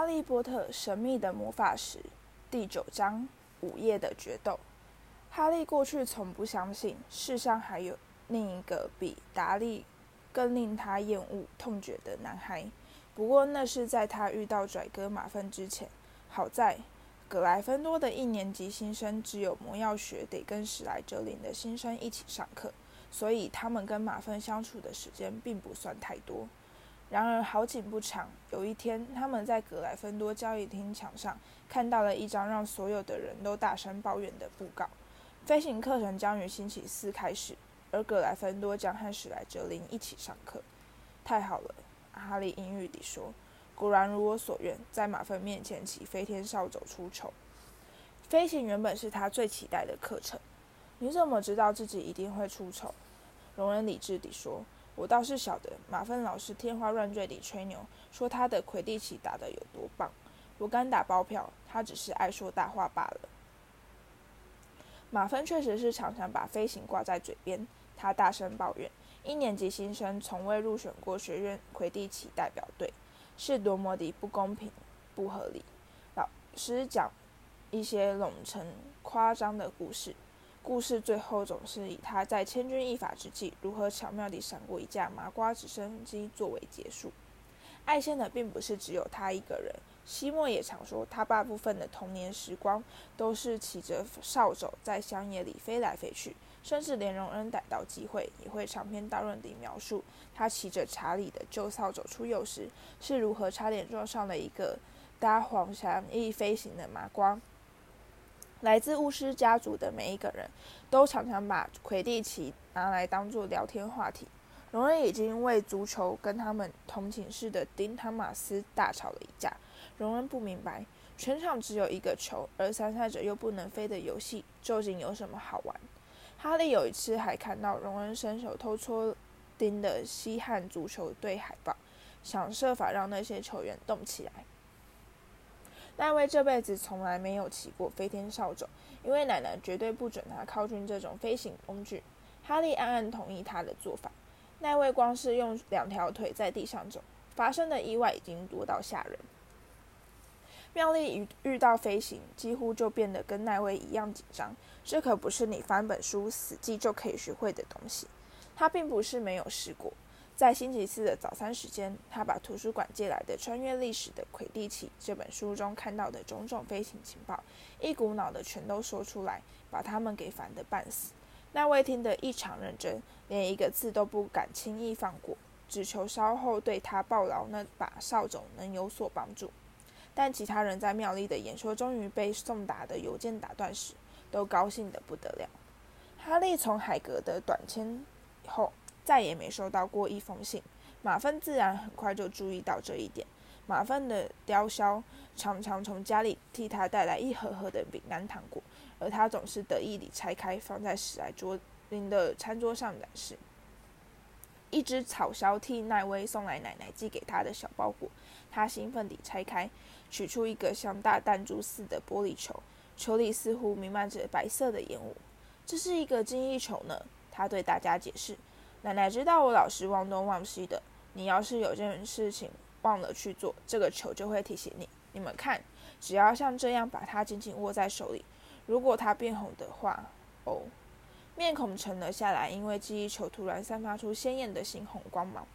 哈利波特神秘的魔法石第九章午夜的决斗。哈利过去从不相信世上还有另一个比达利更令他厌恶痛绝的男孩。不过那是在他遇到拽哥马粪之前。好在格莱芬多的一年级新生只有魔药学得跟史莱哲林的新生一起上课，所以他们跟马粪相处的时间并不算太多。然而好景不长，有一天，他们在格莱芬多交易厅墙上看到了一张让所有的人都大声抱怨的布告：飞行课程将于星期四开始，而格莱芬多将和史莱哲林一起上课。太好了，哈利阴郁地说：“果然如我所愿，在马粪面前起飞天扫帚出丑。飞行原本是他最期待的课程。你怎么知道自己一定会出丑？”容人理智地说。我倒是晓得，马粪老师天花乱坠地吹牛，说他的魁地奇打得有多棒。我敢打包票，他只是爱说大话罢了。马粪确实是常常把飞行挂在嘴边，他大声抱怨：一年级新生从未入选过学院魁地奇代表队，是多么的不公平、不合理。老师讲一些冗长、夸张的故事。故事最后总是以他在千钧一发之际如何巧妙地闪过一架麻瓜直升机作为结束。爱线的并不是只有他一个人，西莫也常说，他大部分的童年时光都是骑着扫帚在乡野里飞来飞去，甚至连荣恩逮到机会也会长篇大论地描述他骑着查理的旧扫帚出游时是如何差点撞上了一个搭黄翔翼飞行的麻瓜。来自巫师家族的每一个人都常常把魁地奇拿来当做聊天话题。荣恩已经为足球跟他们同寝室的丁汤马斯大吵了一架。荣恩不明白，全场只有一个球，而参赛者又不能飞的游戏究竟有什么好玩。哈利有一次还看到荣恩伸手偷戳丁的西汉足球队海报，想设法让那些球员动起来。奈威这辈子从来没有骑过飞天扫帚，因为奶奶绝对不准他靠近这种飞行工具。哈利暗暗同意他的做法。奈威光是用两条腿在地上走，发生的意外已经多到吓人。妙丽遇遇到飞行，几乎就变得跟奈威一样紧张。这可不是你翻本书死记就可以学会的东西。他并不是没有试过。在星期四的早餐时间，他把图书馆借来的《穿越历史的魁地奇》这本书中看到的种种飞行情报，一股脑的全都说出来，把他们给烦得半死。那位听得异常认真，连一个字都不敢轻易放过，只求稍后对他报劳那把扫帚能有所帮助。但其他人在妙丽的演说终于被送达的邮件打断时，都高兴得不得了。哈利从海格的短签后。再也没收到过一封信，马粪自然很快就注意到这一点。马粪的雕鸮常常从家里替他带来一盒盒的饼干糖果，而他总是得意地拆开，放在史莱卓林的餐桌上展示。一只草鸮替奈威送来奶奶寄给他的小包裹，他兴奋地拆开，取出一个像大弹珠似的玻璃球，球里似乎弥漫着白色的烟雾。这是一个金翼球呢，他对大家解释。奶奶知道我老是忘东忘西的。你要是有件事情忘了去做，这个球就会提醒你。你们看，只要像这样把它紧紧握在手里，如果它变红的话，哦，面孔沉了下来，因为记忆球突然散发出鲜艳的猩红光芒，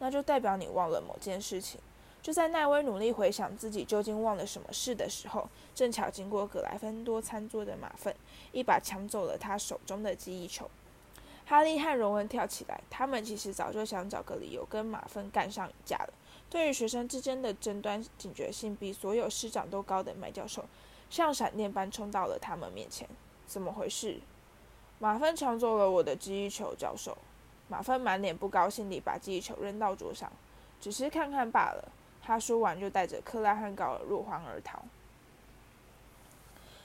那就代表你忘了某件事情。就在奈威努力回想自己究竟忘了什么事的时候，正巧经过格莱芬多餐桌的马粪，一把抢走了他手中的记忆球。哈利和荣恩跳起来，他们其实早就想找个理由跟马粪干上一架了。对于学生之间的争端，警觉性比所有师长都高的麦教授，像闪电般冲到了他们面前。怎么回事？马粪抢走了我的记忆球，教授。马粪满脸不高兴地把记忆球扔到桌上，只是看看罢了。他说完就带着克拉汉高尔落荒而逃。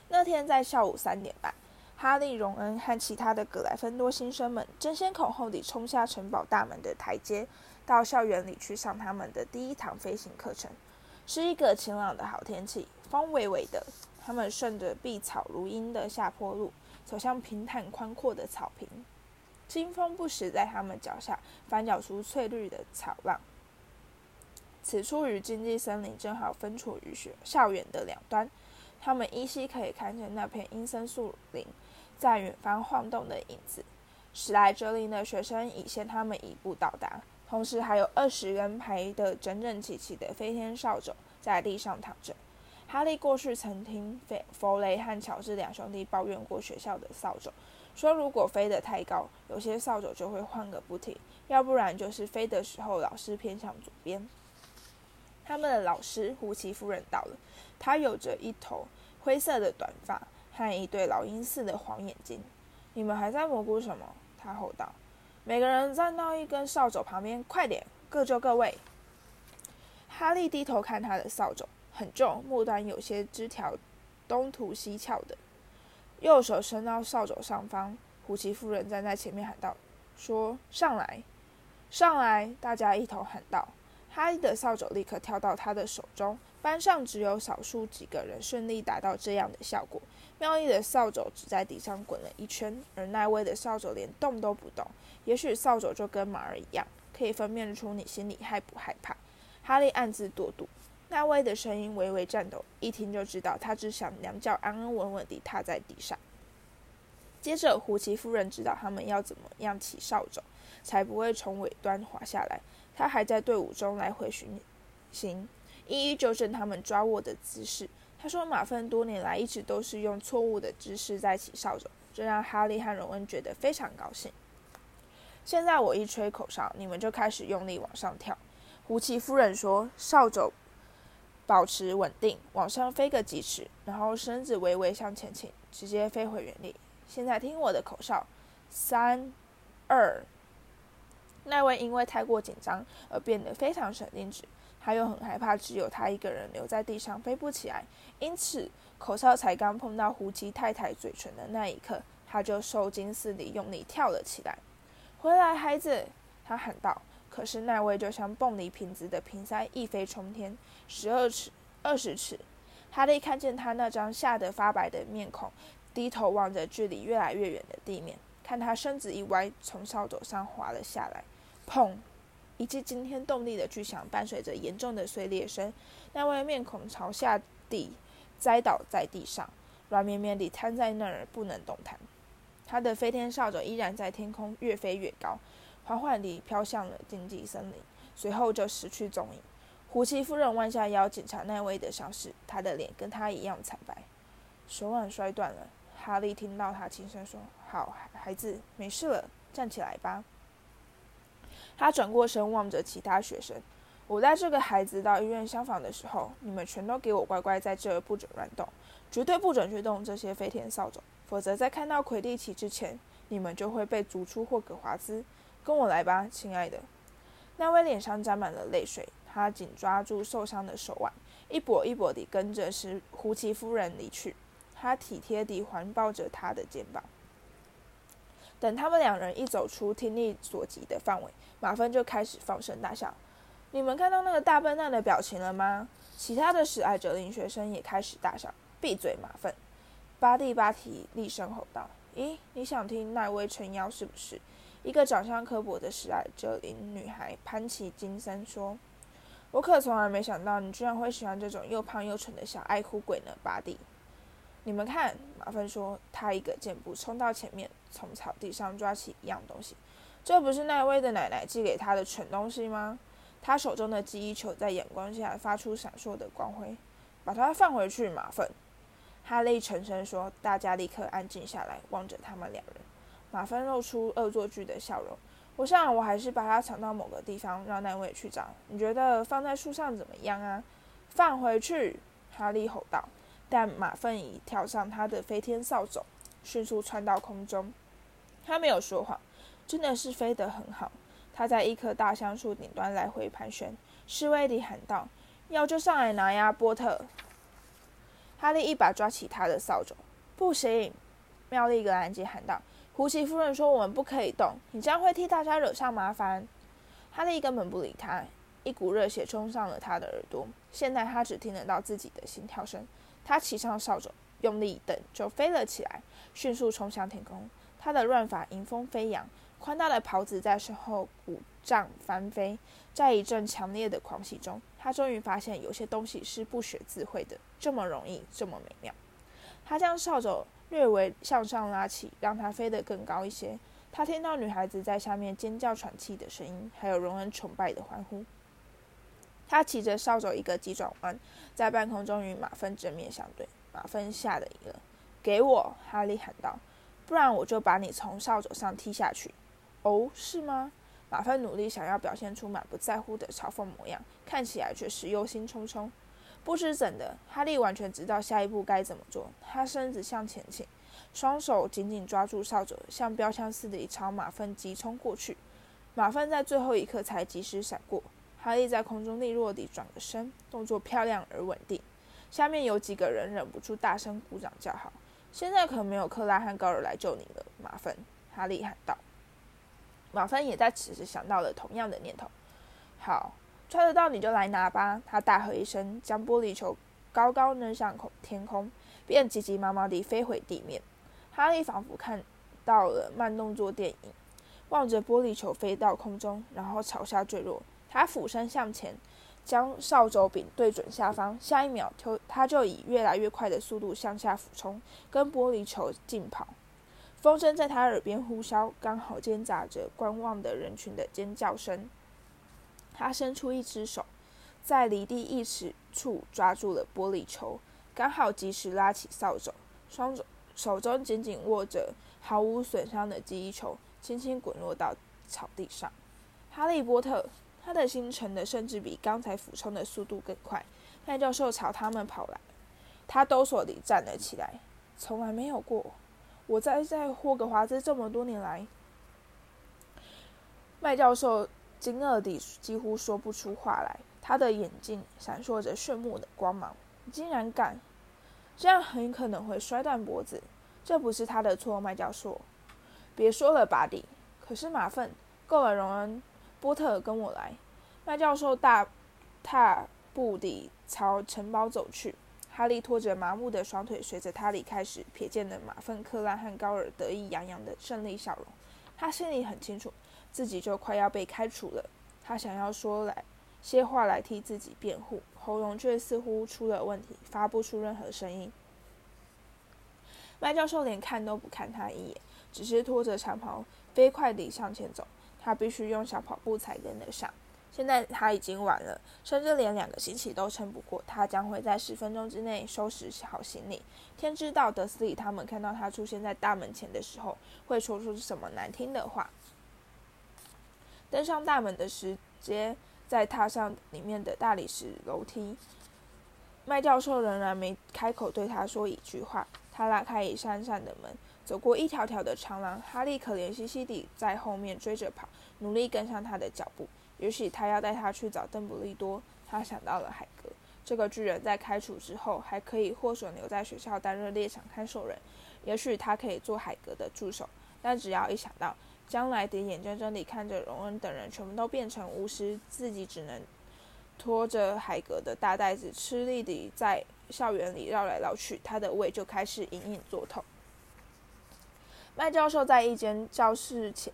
那天在下午三点半。哈利、荣恩和其他的格莱芬多新生们争先恐后地冲下城堡大门的台阶，到校园里去上他们的第一堂飞行课程。是一个晴朗的好天气，风微微的。他们顺着碧草如茵的下坡路，走向平坦宽阔的草坪。清风不时在他们脚下翻搅出翠绿的草浪。此处与经济森林正好分处于学校园的两端，他们依稀可以看见那片阴森树林在远方晃动的影子。史莱哲林的学生已先他们一步到达，同时还有二十人排得整整齐齐的飞天扫帚在地上躺着。哈利过去曾听弗弗雷和乔治两兄弟抱怨过学校的扫帚，说如果飞得太高，有些扫帚就会晃个不停；要不然就是飞的时候老是偏向左边。他们的老师胡奇夫人到了，她有着一头灰色的短发和一对老鹰似的黄眼睛。你们还在蘑菇什么？他吼道：“每个人站到一根扫帚旁边，快点，各就各位。”哈利低头看他的扫帚，很重，末端有些枝条东突西翘的。右手伸到扫帚上方，胡奇夫人站在前面喊道：“说上来，上来！”大家一同喊道。哈利的扫帚立刻跳到他的手中。班上只有少数几个人顺利达到这样的效果。妙丽的扫帚只在地上滚了一圈，而奈威的扫帚连动都不动。也许扫帚就跟马儿一样，可以分辨出你心里害不害怕。哈利暗自跺跺。奈威的声音微微颤抖，一听就知道他只想两脚安安稳稳地踏在地上。接着，胡奇夫人知道他们要怎么样起扫帚，才不会从尾端滑下来。他还在队伍中来回巡行。一一纠正他们抓握的姿势。他说：“马粪多年来一直都是用错误的姿势在起扫帚，这让哈利和荣恩觉得非常高兴。现在我一吹口哨，你们就开始用力往上跳。”胡奇夫人说：“扫帚保持稳定，往上飞个几尺，然后身子微微向前倾，直接飞回原地。现在听我的口哨，三、二。”那位因为太过紧张而变得非常神经质。他又很害怕，只有他一个人留在地上飞不起来，因此口哨才刚碰到胡姬太太嘴唇的那一刻，他就受惊似的用力跳了起来。回来，孩子！他喊道。可是那位就像蹦离瓶子的瓶塞，一飞冲天，十二尺、二十尺。哈利看见他那张吓得发白的面孔，低头望着距离越来越远的地面，看他身子一歪，从扫帚上滑了下来，砰！一记惊天动地的巨响，伴随着严重的碎裂声，那位面孔朝下地栽倒在地上，软绵绵地瘫在那儿不能动弹。他的飞天扫帚依然在天空越飞越高，缓缓地飘向了荆棘森林，随后就失去踪影。胡奇夫人弯下腰检查那位的伤势，他的脸跟他一样惨白，手腕摔断了。哈利听到他轻声说：“好孩子，没事了，站起来吧。”他转过身望着其他学生。我带这个孩子到医院厢房的时候，你们全都给我乖乖在这儿，不准乱动，绝对不准去动这些飞天扫帚，否则在看到魁地奇之前，你们就会被逐出霍格华兹。跟我来吧，亲爱的。那位脸上沾满了泪水，他紧抓住受伤的手腕，一跛一跛地跟着是胡奇夫人离去。他体贴地环抱着他的肩膀。等他们两人一走出听力所及的范围，马芬就开始放声大笑。你们看到那个大笨蛋的表情了吗？其他的史爱哲林学生也开始大笑。闭嘴，马芬！巴蒂巴提厉声吼道：“咦，你想听奈威撑腰是不是？”一个长相刻薄的史爱哲林女孩潘奇金森说：“我可从来没想到你居然会喜欢这种又胖又蠢的小爱哭鬼呢，巴蒂。”你们看，马粪说，他一个箭步冲到前面，从草地上抓起一样东西。这不是奈威的奶奶寄给他的蠢东西吗？他手中的记忆球在阳光下发出闪烁的光辉。把它放回去，马粪。哈利沉声说。大家立刻安静下来，望着他们两人。马粪露出恶作剧的笑容。我想，我还是把它藏到某个地方，让奈威去找。你觉得放在树上怎么样啊？放回去！哈利吼道。但马粪已跳上他的飞天扫帚，迅速窜到空中。他没有说谎，真的是飞得很好。他在一棵大橡树顶端来回盘旋，示威地喊道：“要就上来拿呀，波特！”哈利一把抓起他的扫帚。“不行！”妙丽格兰杰喊道。“胡奇夫人说我们不可以动，你这样会替大家惹上麻烦。”哈利根本不理他，一股热血冲上了他的耳朵。现在他只听得到自己的心跳声。他骑上扫帚，用力一蹬，就飞了起来，迅速冲向天空。他的乱发迎风飞扬，宽大的袍子在身后鼓胀翻飞，在一阵强烈的狂喜中，他终于发现有些东西是不学自会的，这么容易，这么美妙。他将扫帚略微向上拉起，让它飞得更高一些。他听到女孩子在下面尖叫喘气的声音，还有容人崇拜的欢呼。他骑着扫帚一个急转弯，在半空中与马粪正面相对。马粪吓得一愣，“给我！”哈利喊道，“不然我就把你从扫帚上踢下去。”“哦，是吗？”马粪努力想要表现出满不在乎的嘲讽模样，看起来却是忧心忡忡。不知怎的，哈利完全知道下一步该怎么做。他身子向前倾。双手紧紧抓住扫帚，像标枪似的朝马粪急冲过去。马粪在最后一刻才及时闪过。哈利在空中利落地转个身，动作漂亮而稳定。下面有几个人忍不住大声鼓掌叫好。现在可没有克拉和高尔来救你了，马芬！哈利喊道。马芬也在此时想到了同样的念头。好，抓得到你就来拿吧！他大喝一声，将玻璃球高高扔向空天空，便急急忙忙地飞回地面。哈利仿佛看到了慢动作电影，望着玻璃球飞到空中，然后朝下坠落。他俯身向前，将扫帚柄对准下方。下一秒，他就以越来越快的速度向下俯冲，跟玻璃球竞跑。风声在他耳边呼啸，刚好间杂着观望的人群的尖叫声。他伸出一只手，在离地一尺处抓住了玻璃球，刚好及时拉起扫帚，双手。手中紧紧握着毫无损伤的记忆球，轻轻滚落到草地上。哈利波特，他的心沉的甚至比刚才俯冲的速度更快。麦教授朝他们跑来，他哆嗦地站了起来。从来没有过，我在在霍格华兹这么多年来。麦教授惊愕地几乎说不出话来，他的眼睛闪烁着炫目的光芒。竟然敢！这样很可能会摔断脖子，这不是他的错。麦教授，别说了，巴蒂。可是马粪够了，荣恩，波特，跟我来。麦教授大踏步地朝城堡走去。哈利拖着麻木的双腿，随着他离开时，瞥见了马粪、克拉和高尔得意洋洋的胜利笑容。他心里很清楚，自己就快要被开除了。他想要说来些话来替自己辩护。喉咙却似乎出了问题，发不出任何声音。麦教授连看都不看他一眼，只是拖着长袍飞快地向前走。他必须用小跑步才跟得上。现在他已经晚了，甚至连两个星期都撑不过。他将会在十分钟之内收拾好行李。天知道德斯里他们看到他出现在大门前的时候，会说出什么难听的话。登上大门的时间。再踏上里面的大理石楼梯，麦教授仍然没开口对他说一句话。他拉开一扇扇的门，走过一条条的长廊。哈利可怜兮兮地在后面追着跑，努力跟上他的脚步。也许他要带他去找邓布利多。他想到了海格，这个巨人，在开除之后还可以获准留在学校担任猎场看守人。也许他可以做海格的助手。但只要一想到……将来得眼睁睁地看着荣恩等人全部都变成巫师，自己只能拖着海格的大袋子，吃力地在校园里绕来绕去，他的胃就开始隐隐作痛。麦教授在一间教室前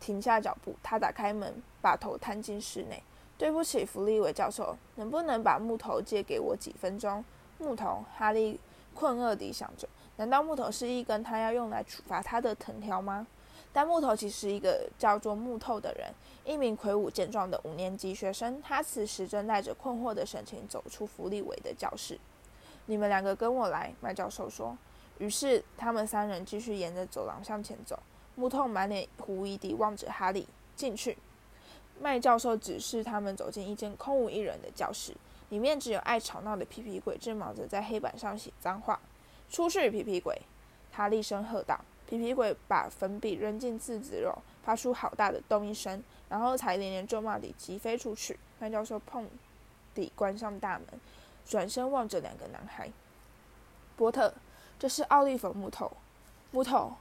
停下脚步，他打开门，把头探进室内。对不起，弗利维教授，能不能把木头借给我几分钟？木头，哈利困惑地想着，难道木头是一根他要用来处罚他的藤条吗？但木头其实一个叫做木头的人，一名魁梧健壮的五年级学生。他此时正带着困惑的神情走出弗利维的教室。你们两个跟我来，麦教授说。于是他们三人继续沿着走廊向前走。木痛满脸狐疑地望着哈利进去。麦教授指示他们走进一间空无一人的教室，里面只有爱吵闹的皮皮鬼正忙着在黑板上写脏话。出去，皮皮鬼！他厉声喝道。皮皮鬼把粉笔扔进字子肉，发出好大的咚一声，然后才连连咒骂地疾飞出去。麦教授砰地关上大门，转身望着两个男孩。波特，这是奥利弗木头。木头，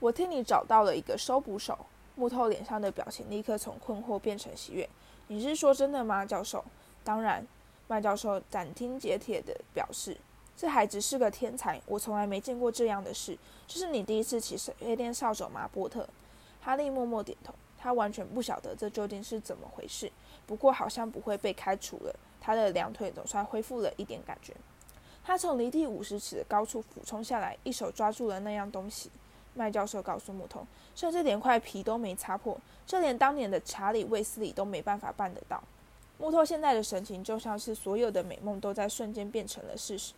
我替你找到了一个收捕手。木头脸上的表情立刻从困惑变成喜悦。你是说真的吗，教授？当然。麦教授斩钉截铁地表示。这孩子是个天才，我从来没见过这样的事。这是你第一次骑黑店扫帚吗，波特？哈利默默点头，他完全不晓得这究竟是怎么回事。不过好像不会被开除了。他的两腿总算恢复了一点感觉。他从离地五十尺的高处俯冲下来，一手抓住了那样东西。麦教授告诉木头，甚至连块皮都没擦破，这连当年的查理·卫斯理都没办法办得到。木头现在的神情就像是所有的美梦都在瞬间变成了事实。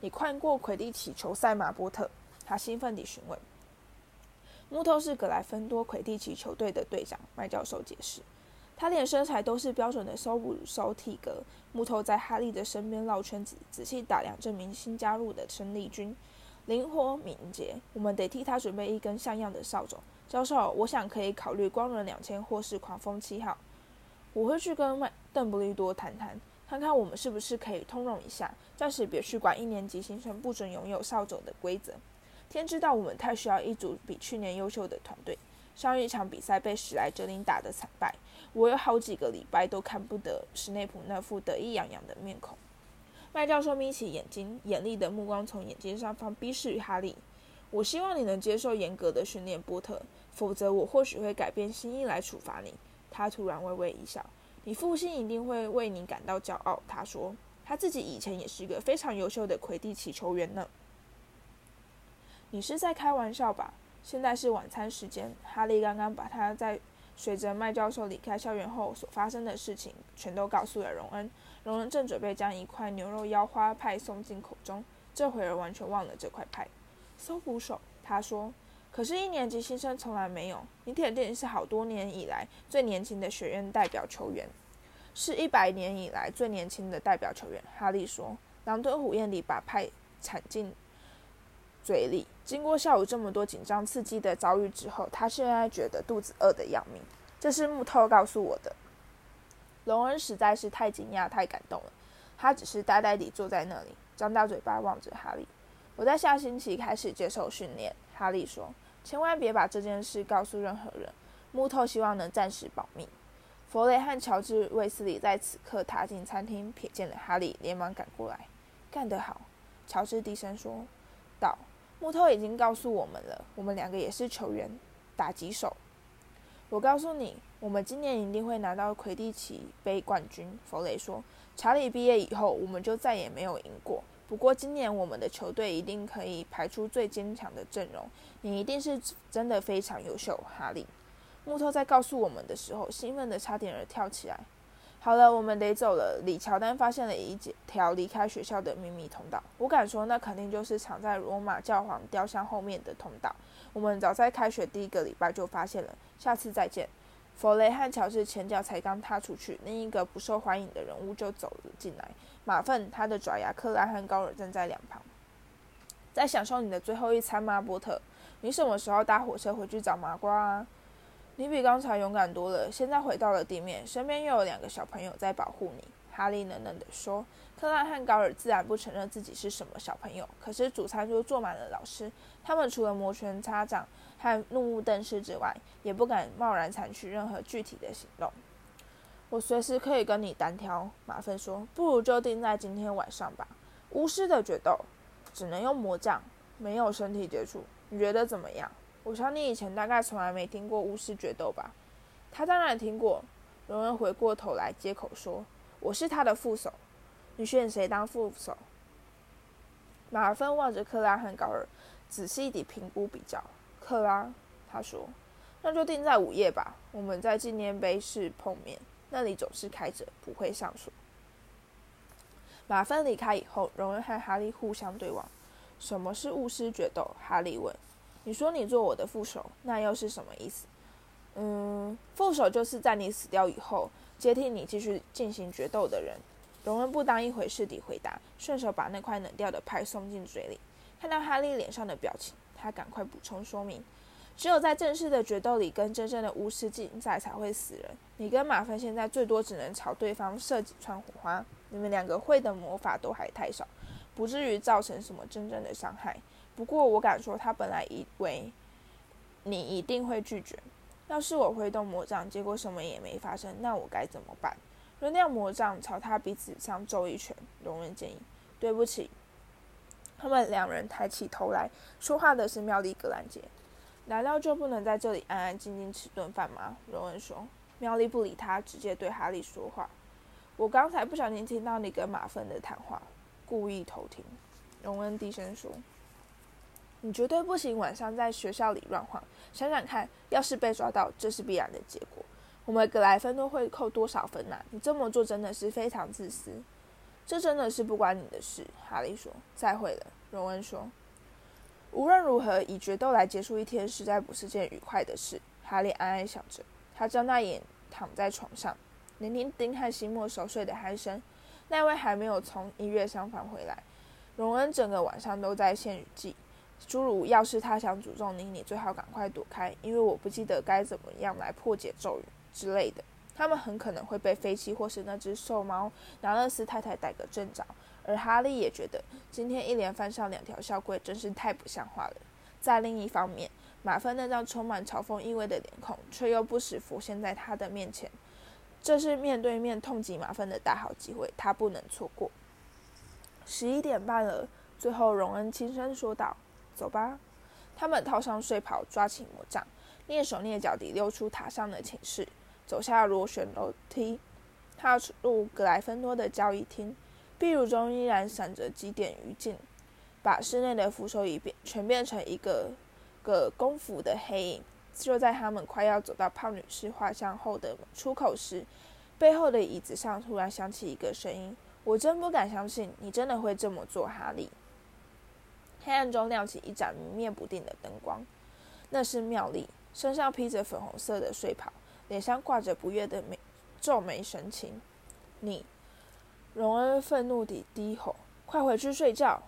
你看过魁地奇球赛吗，波特？他兴奋地询问。木头是格莱芬多魁地奇球队的队长，麦教授解释。他连身材都是标准的收捕手体格。木头在哈利的身边绕圈子，仔细打量这名新加入的生力军。灵活敏捷，我们得替他准备一根像样的扫帚。教授，我想可以考虑光轮两千或是狂风七号。我会去跟麦邓布利多谈谈，看看我们是不是可以通融一下，暂时别去管一年级新生不准拥有扫帚的规则。天知道，我们太需要一组比去年优秀的团队。上一场比赛被史莱哲林打得惨败，我有好几个礼拜都看不得史内普那副得意洋洋的面孔。麦教授眯起眼睛，严厉的目光从眼睛上方逼视于哈利。我希望你能接受严格的训练，波特，否则我或许会改变心意来处罚你。他突然微微一笑。你父亲一定会为你感到骄傲。他说，他自己以前也是一个非常优秀的魁地奇球员呢。你是在开玩笑吧？现在是晚餐时间。哈利刚刚把他在随着麦教授离开校园后所发生的事情全都告诉了荣恩。荣恩正准备将一块牛肉腰花派送进口中，这会儿完全忘了这块派。搜捕手，他说：“可是，一年级新生从来没有。你铁定是好多年以来最年轻的学院代表球员，是一百年以来最年轻的代表球员。”哈利说。狼吞虎咽地把派铲进嘴里。经过下午这么多紧张刺激的遭遇之后，他现在觉得肚子饿得要命。这是木头告诉我的。隆恩实在是太惊讶、太感动了，他只是呆呆地坐在那里，张大嘴巴望着哈利。我在下星期开始接受训练，哈利说：“千万别把这件事告诉任何人。”木头希望能暂时保密。弗雷和乔治·卫斯理在此刻踏进餐厅，瞥见了哈利，连忙赶过来。“干得好！”乔治低声说道。“木头已经告诉我们了，我们两个也是球员，打几手。我告诉你。”我们今年一定会拿到魁地奇杯冠军，弗雷说。查理毕业以后，我们就再也没有赢过。不过今年我们的球队一定可以排出最坚强的阵容。你一定是真的非常优秀，哈利。木头在告诉我们的时候，兴奋的差点儿跳起来。好了，我们得走了。李乔丹发现了一条离开学校的秘密通道。我敢说，那肯定就是藏在罗马教皇雕像后面的通道。我们早在开学第一个礼拜就发现了。下次再见。弗雷和乔治前脚才刚踏出去，另一个不受欢迎的人物就走了进来。马粪，他的爪牙克拉和高尔站在两旁，在享受你的最后一餐吗，波特？你什么时候搭火车回去找麻瓜啊？你比刚才勇敢多了。现在回到了地面，身边又有两个小朋友在保护你。哈利冷冷地说。克拉和高尔自然不承认自己是什么小朋友，可是主餐桌坐满了老师，他们除了摩拳擦掌。和怒目瞪视之外，也不敢贸然采取任何具体的行动。我随时可以跟你单挑，马粪说。不如就定在今天晚上吧。巫师的决斗只能用魔杖，没有身体接触。你觉得怎么样？我想你以前大概从来没听过巫师决斗吧？他当然听过。荣恩回过头来接口说：“我是他的副手。你选谁当副手？”马芬望着克拉和高尔，仔细地评估比较。克拉，他说：“那就定在午夜吧。我们在纪念碑室碰面，那里总是开着，不会上锁。”马芬离开以后，荣恩和哈利互相对望。“什么是巫师决斗？”哈利问。“你说你做我的副手，那又是什么意思？”“嗯，副手就是在你死掉以后，接替你继续进行决斗的人。”荣恩不当一回事地回答，顺手把那块冷掉的派送进嘴里。看到哈利脸上的表情。他赶快补充说明：只有在正式的决斗里跟真正的巫师竞赛才会死人。你跟马芬现在最多只能朝对方射几串火花，你们两个会的魔法都还太少，不至于造成什么真正的伤害。不过我敢说，他本来以为你一定会拒绝。要是我挥动魔杖，结果什么也没发生，那我该怎么办？扔掉魔杖，朝他鼻子上揍一拳。容人建议：对不起。他们两人抬起头来说话的是妙丽·格兰杰。难道就不能在这里安安静静吃顿饭吗？荣恩说。妙丽不理他，直接对哈利说话。我刚才不小心听到你跟马芬的谈话，故意偷听。荣恩低声说：“你绝对不行，晚上在学校里乱晃。想想看，要是被抓到，这是必然的结果。我们格莱芬多会扣多少分呢？你这么做真的是非常自私。这真的是不关你的事。”哈利说。“再会了。”荣恩说。“无论如何，以决斗来结束一天，实在不是件愉快的事。”哈利暗暗想着。他睁大眼躺在床上。聆听丁和西莫熟睡的鼾声，那位还没有从医院上返回来。荣恩整个晚上都在献雨季，诸如“要是他想诅咒你，你最好赶快躲开，因为我不记得该怎么样来破解咒语”之类的。他们很可能会被飞机或是那只瘦猫拿勒斯太太逮个正着。而哈利也觉得今天一连翻上两条校规真是太不像话了。在另一方面，马芬那张充满嘲讽意味的脸孔却又不时浮现在他的面前。这是面对面痛击马粪的大好机会，他不能错过。十一点半了，最后荣恩轻声说道：“走吧。”他们套上睡袍，抓起魔杖，蹑手蹑脚地溜出塔上的寝室，走下螺旋楼梯，踏入格莱芬多的交易厅。壁炉中依然闪着几点余烬，把室内的扶手椅变全变成一个个功夫的黑影。就在他们快要走到胖女士画像后的出口时，背后的椅子上突然响起一个声音：“我真不敢相信，你真的会这么做，哈利。”黑暗中亮起一盏明灭不定的灯光，那是妙丽，身上披着粉红色的睡袍，脸上挂着不悦的眉皱眉神情。你，荣恩愤怒地低吼：“快回去睡觉！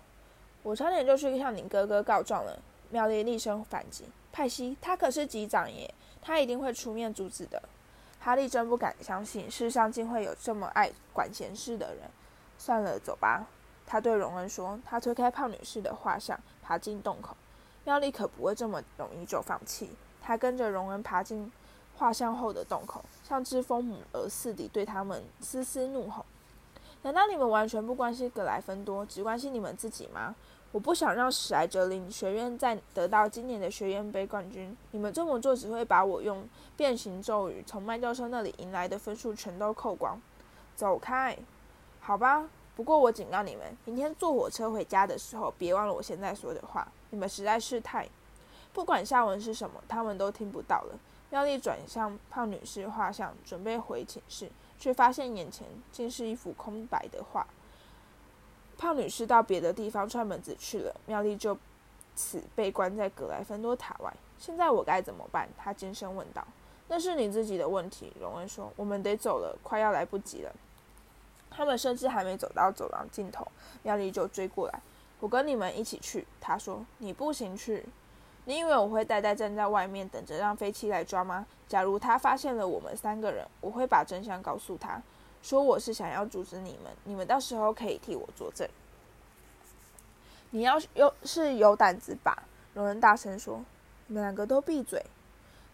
我差点就去向你哥哥告状了。”妙丽厉声反击。派西，他可是级长耶，他一定会出面阻止的。哈利真不敢相信，世上竟会有这么爱管闲事的人。算了，走吧。他对荣恩说。他推开胖女士的画像，爬进洞口。妙丽可不会这么容易就放弃。他跟着荣恩爬进画像后的洞口，像只疯母儿似的对他们嘶嘶怒吼：“难道你们完全不关心格莱芬多，只关心你们自己吗？”我不想让史莱哲林学院再得到今年的学院杯冠军。你们这么做只会把我用变形咒语从麦教授那里赢来的分数全都扣光。走开，好吧。不过我警告你们，明天坐火车回家的时候，别忘了我现在说的话。你们实在是太……不管下文是什么，他们都听不到了。妙丽转向胖女士画像，准备回寝室，却发现眼前竟是一幅空白的画。胖女士到别的地方串门子去了，妙丽就此被关在格莱芬多塔外。现在我该怎么办？她尖声问道。那是你自己的问题，荣恩说。我们得走了，快要来不及了。他们甚至还没走到走廊尽头，妙丽就追过来。我跟你们一起去，她说。你不行去。你以为我会呆呆站在外面等着让飞机来抓吗？假如他发现了我们三个人，我会把真相告诉他。说我是想要阻止你们，你们到时候可以替我作证。你要有是有胆子吧？荣恩大声说：“你们两个都闭嘴！”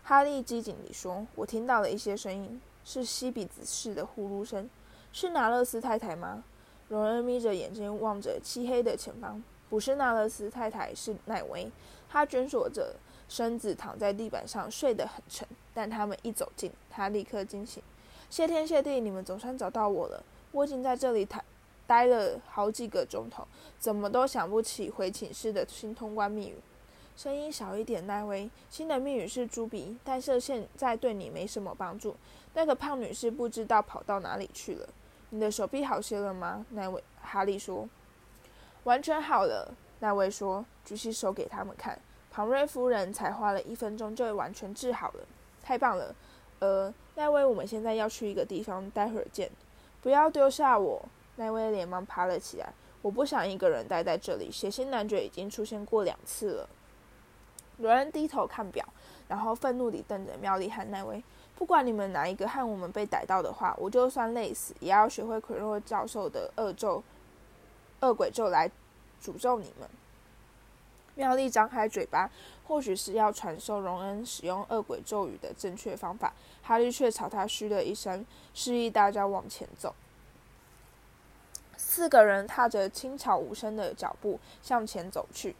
哈利机警地说：“我听到了一些声音，是吸鼻子似的呼噜声，是纳勒斯太太吗？”荣恩眯着眼睛望着漆黑的前方，不是纳勒斯太太，是奈威。他蜷缩着身子躺在地板上，睡得很沉。但他们一走近，他立刻惊醒。谢天谢地，你们总算找到我了。我已经在这里待待了好几个钟头，怎么都想不起回寝室的新通关密语。声音小一点，奈威。新的密语是猪鼻，但是现在对你没什么帮助。那个胖女士不知道跑到哪里去了。你的手臂好些了吗？那位。哈利说。完全好了。那位说，举起手给他们看。庞瑞夫人才花了一分钟就完全治好了。太棒了。呃，那位，我们现在要去一个地方，待会儿见。不要丢下我！那位连忙爬了起来。我不想一个人待在这里。血腥男爵已经出现过两次了。罗恩低头看表，然后愤怒地瞪着妙丽和奈威。不管你们哪一个和我们被逮到的话，我就算累死，也要学会奎若教授的恶咒、恶鬼咒来诅咒你们。妙丽张开嘴巴，或许是要传授荣恩使用恶鬼咒语的正确方法。哈利却朝他嘘了一声，示意大家往前走。四个人踏着轻巧无声的脚步向前走去。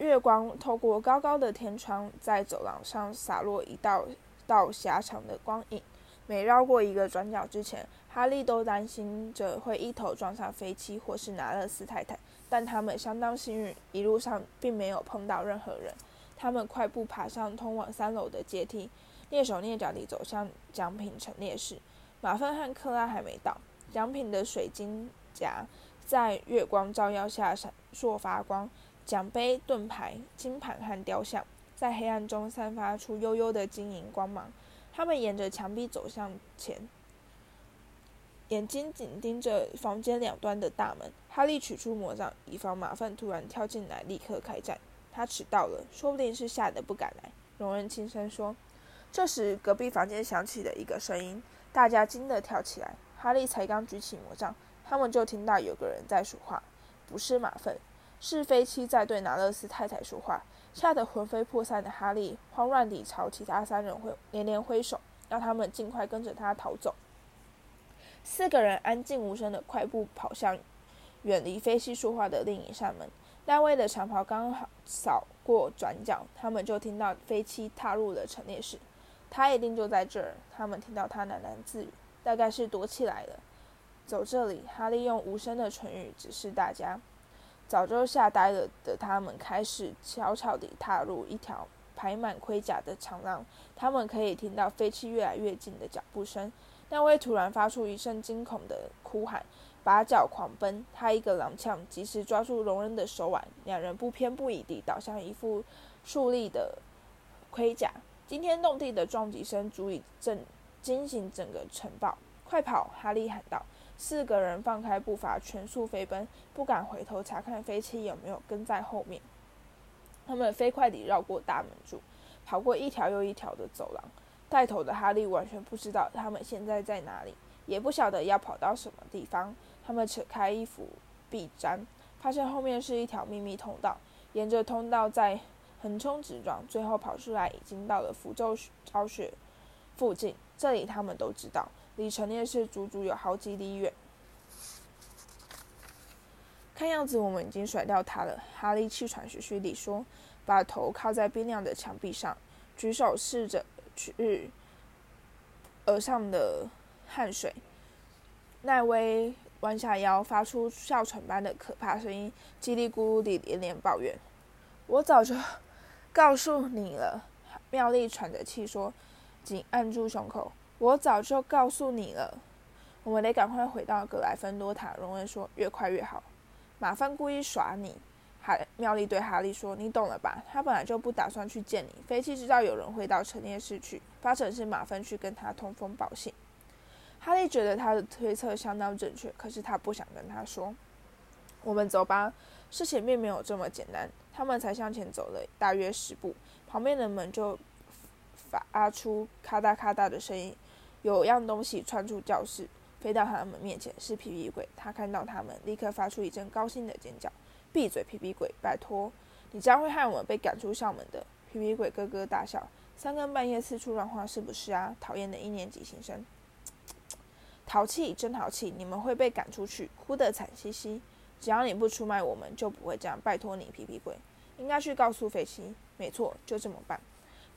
月光透过高高的天窗，在走廊上洒落一道道狭长的光影。每绕过一个转角之前，哈利都担心着会一头撞上飞机或是拿勒斯太太。但他们相当幸运，一路上并没有碰到任何人。他们快步爬上通往三楼的阶梯，蹑手蹑脚地走向奖品陈列室。马粪和克拉还没到，奖品的水晶夹在月光照耀下闪烁发光，奖杯、盾牌、金盘和雕像在黑暗中散发出幽幽的晶莹光芒。他们沿着墙壁走向前。眼睛紧盯着房间两端的大门，哈利取出魔杖，以防马粪突然跳进来，立刻开战。他迟到了，说不定是吓得不敢来。荣恩轻声说。这时，隔壁房间响起了一个声音，大家惊得跳起来。哈利才刚举起魔杖，他们就听到有个人在说话，不是马粪，是飞七在对拿勒斯太太说话。吓得魂飞魄散的哈利慌乱地朝其他三人挥连连挥手，让他们尽快跟着他逃走。四个人安静无声的快步跑向远离飞西说话的另一扇门。那位的长袍刚好扫过转角，他们就听到飞七踏入了陈列室。他一定就在这儿。他们听到他喃喃自语，大概是躲起来了。走这里，哈利用无声的唇语指示大家。早就吓呆了的他们开始悄悄地踏入一条排满盔甲的长廊。他们可以听到飞机越来越近的脚步声。那位突然发出一声惊恐的哭喊，拔脚狂奔。他一个踉跄，及时抓住荣恩的手腕，两人不偏不倚地倒向一副竖立的盔甲。惊天动地的撞击声足以震惊醒整个城堡。快跑！哈利喊道。四个人放开步伐，全速飞奔，不敢回头查看飞机有没有跟在后面。他们飞快地绕过大门柱，跑过一条又一条的走廊。带头的哈利完全不知道他们现在在哪里，也不晓得要跑到什么地方。他们扯开衣服臂章，发现后面是一条秘密通道，沿着通道在横冲直撞，最后跑出来，已经到了符咒巢穴附近。这里他们都知道，离陈列室足足有好几里远。看样子我们已经甩掉他了，哈利气喘吁吁地说，把头靠在冰凉的墙壁上，举手试着。去额上的汗水，奈威弯下腰，发出哮喘般的可怕声音，叽里咕噜地连连抱怨：“我早就告诉你了。”妙丽喘着气说，紧按住胸口：“我早就告诉你了。”我们得赶快回到格莱芬多塔。荣恩说：“越快越好。”马芬故意耍你。哈妙丽对哈利说：“你懂了吧？他本来就不打算去见你。飞机知道有人会到陈列室去，八成是马芬去跟他通风报信。”哈利觉得他的推测相当正确，可是他不想跟他说。我们走吧，事情并没有这么简单。他们才向前走了大约十步，旁边的门就发出咔嗒咔嗒的声音，有样东西窜出教室，飞到他们面前，是皮皮鬼。他看到他们，立刻发出一阵高兴的尖叫。闭嘴，皮皮鬼！拜托，你将会害我们被赶出校门的。皮皮鬼咯咯大笑，三更半夜四处乱晃，是不是啊？讨厌的一年级新生，淘气，真淘气！你们会被赶出去，哭得惨兮兮。只要你不出卖我们，就不会这样。拜托你，皮皮鬼，应该去告诉费西。没错，就这么办。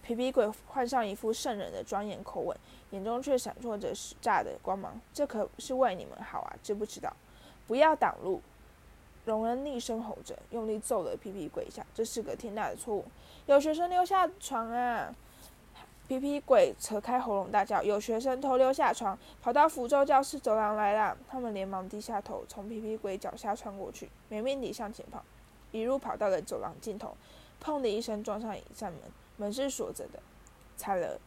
皮皮鬼换上一副圣人的庄严口吻，眼中却闪烁着使诈的光芒。这可是为你们好啊，知不知道？不要挡路！荣恩厉声吼着，用力揍了皮皮鬼一下。这是个天大的错误！有学生溜下床啊！皮皮鬼扯开喉咙大叫：“有学生偷溜下床，跑到符咒教室走廊来了！”他们连忙低下头，从皮皮鬼脚下穿过去，没命地向前跑，一路跑到了走廊尽头，砰的一声撞上一扇门，门是锁着的。惨了！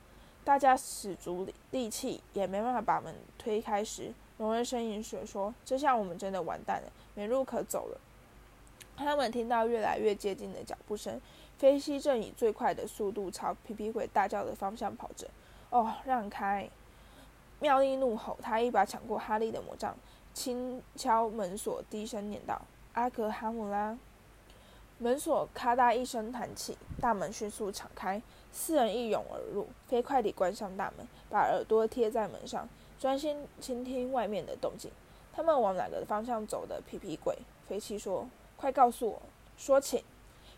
大家使足力气也没办法把门推开时，荣恩声音说：“说这下我们真的完蛋了。”没路可走了。他们听到越来越接近的脚步声，飞西正以最快的速度朝皮皮鬼大叫的方向跑着。哦，让开！妙丽怒吼，他一把抢过哈利的魔杖，轻敲门锁，低声念道：“阿格哈姆拉。”门锁咔嗒一声弹起，大门迅速敞开，四人一涌而入，飞快地关上大门，把耳朵贴在门上，专心倾听外面的动静。他们往哪个方向走的？皮皮鬼飞七说：“快告诉我，说请。”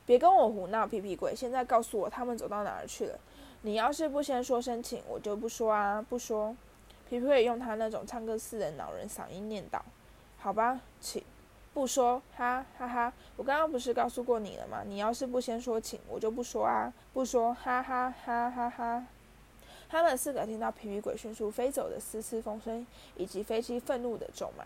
别跟我胡闹，皮皮鬼！现在告诉我他们走到哪儿去了。你要是不先说声请，我就不说啊，不说。皮皮鬼用他那种唱歌似的恼人嗓音念道：“好吧，请。”不说，哈哈哈！我刚刚不是告诉过你了吗？你要是不先说请，我就不说啊！不说，哈哈哈哈哈！他们四个听到皮皮鬼迅速飞走的嘶嘶风声，以及飞机愤怒的咒骂。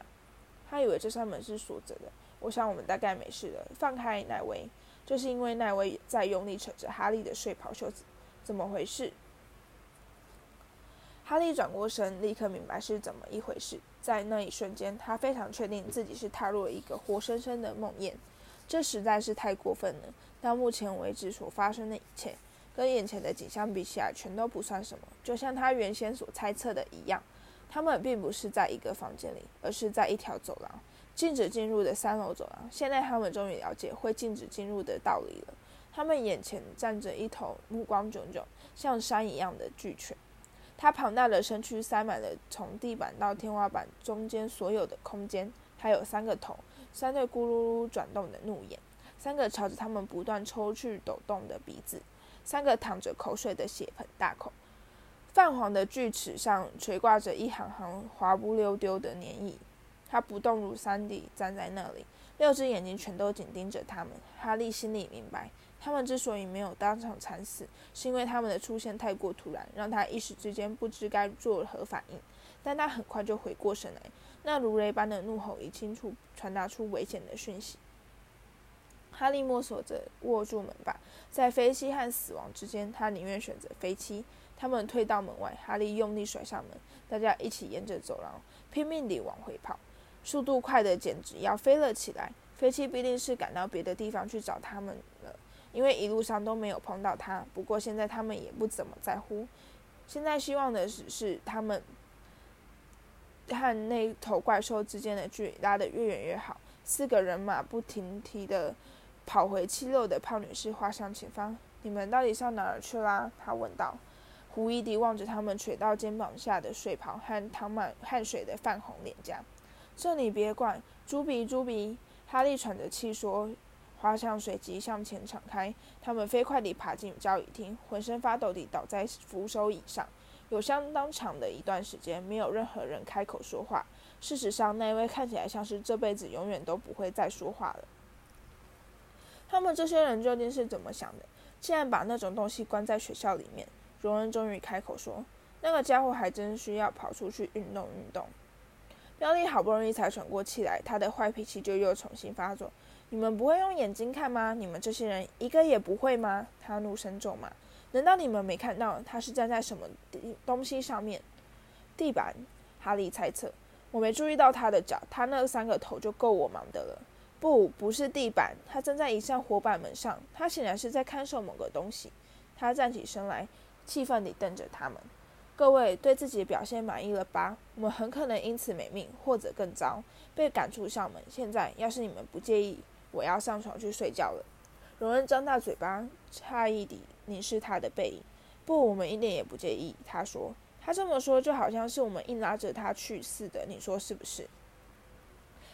他以为这扇门是锁着的。我想我们大概没事了。放开奈威，就是因为奈威在用力扯着哈利的睡袍袖子。怎么回事？哈利转过身，立刻明白是怎么一回事。在那一瞬间，他非常确定自己是踏入了一个活生生的梦魇。这实在是太过分了。到目前为止所发生的一切，跟眼前的景象比起来，全都不算什么。就像他原先所猜测的一样，他们并不是在一个房间里，而是在一条走廊，禁止进入的三楼走廊。现在他们终于了解会禁止进入的道理了。他们眼前站着一头目光炯炯、像山一样的巨犬。它庞大的身躯塞满了从地板到天花板中间所有的空间。它有三个头，三对咕噜噜转动的怒眼，三个朝着他们不断抽搐抖动的鼻子，三个淌着口水的血盆大口。泛黄的锯齿上垂挂着一行行滑不溜丢的粘液。它不动如山地站在那里，六只眼睛全都紧盯着他们。哈利心里明白。他们之所以没有当场惨死，是因为他们的出现太过突然，让他一时之间不知该作何反应。但他很快就回过神来，那如雷般的怒吼已清楚传达出危险的讯息。哈利摸索着握住门把，在飞机和死亡之间，他宁愿选择飞机。他们退到门外，哈利用力甩上门，大家一起沿着走廊拼命地往回跑，速度快得简直要飞了起来。飞机必定是赶到别的地方去找他们。因为一路上都没有碰到他，不过现在他们也不怎么在乎。现在希望的只是他们和那头怪兽之间的距离拉得越远越好。四个人马不停蹄的跑回七楼的胖女士画像前方。你们到底上哪儿去啦？他问道。胡伊迪望着他们垂到肩膀下的睡袍和淌满汗水的泛红脸颊。这你别管，猪鼻猪鼻。哈利喘着气说。画像随即向前敞开，他们飞快地爬进交易厅，浑身发抖地倒在扶手椅上。有相当长的一段时间，没有任何人开口说话。事实上，那位看起来像是这辈子永远都不会再说话了。他们这些人究竟是怎么想的？竟然把那种东西关在学校里面？荣恩终于开口说：“那个家伙还真需要跑出去运动运动。”妙丽好不容易才喘过气来，他的坏脾气就又重新发作。你们不会用眼睛看吗？你们这些人一个也不会吗？他怒声咒骂。难道你们没看到他是站在什么东西上面？地板？哈利猜测。我没注意到他的脚，他那三个头就够我忙的了。不，不是地板，他站在一扇火板门上。他显然是在看守某个东西。他站起身来，气愤地瞪着他们。各位对自己的表现满意了吧？我们很可能因此没命，或者更糟，被赶出校门。现在，要是你们不介意。我要上床去睡觉了。荣恩张大嘴巴，诧异地凝视他的背影。不，我们一点也不介意。他说，他这么说就好像是我们硬拉着他去似的。你说是不是？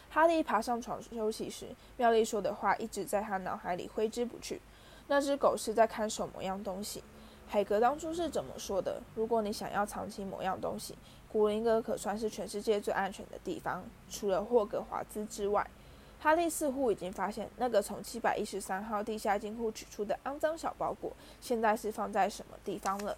哈利爬上床休息时，妙丽说的话一直在他脑海里挥之不去。那只狗是在看守某样东西。海格当初是怎么说的？如果你想要藏起某样东西，古灵阁可算是全世界最安全的地方，除了霍格华兹之外。哈利似乎已经发现，那个从七百一十三号地下金库取出的肮脏小包裹，现在是放在什么地方了。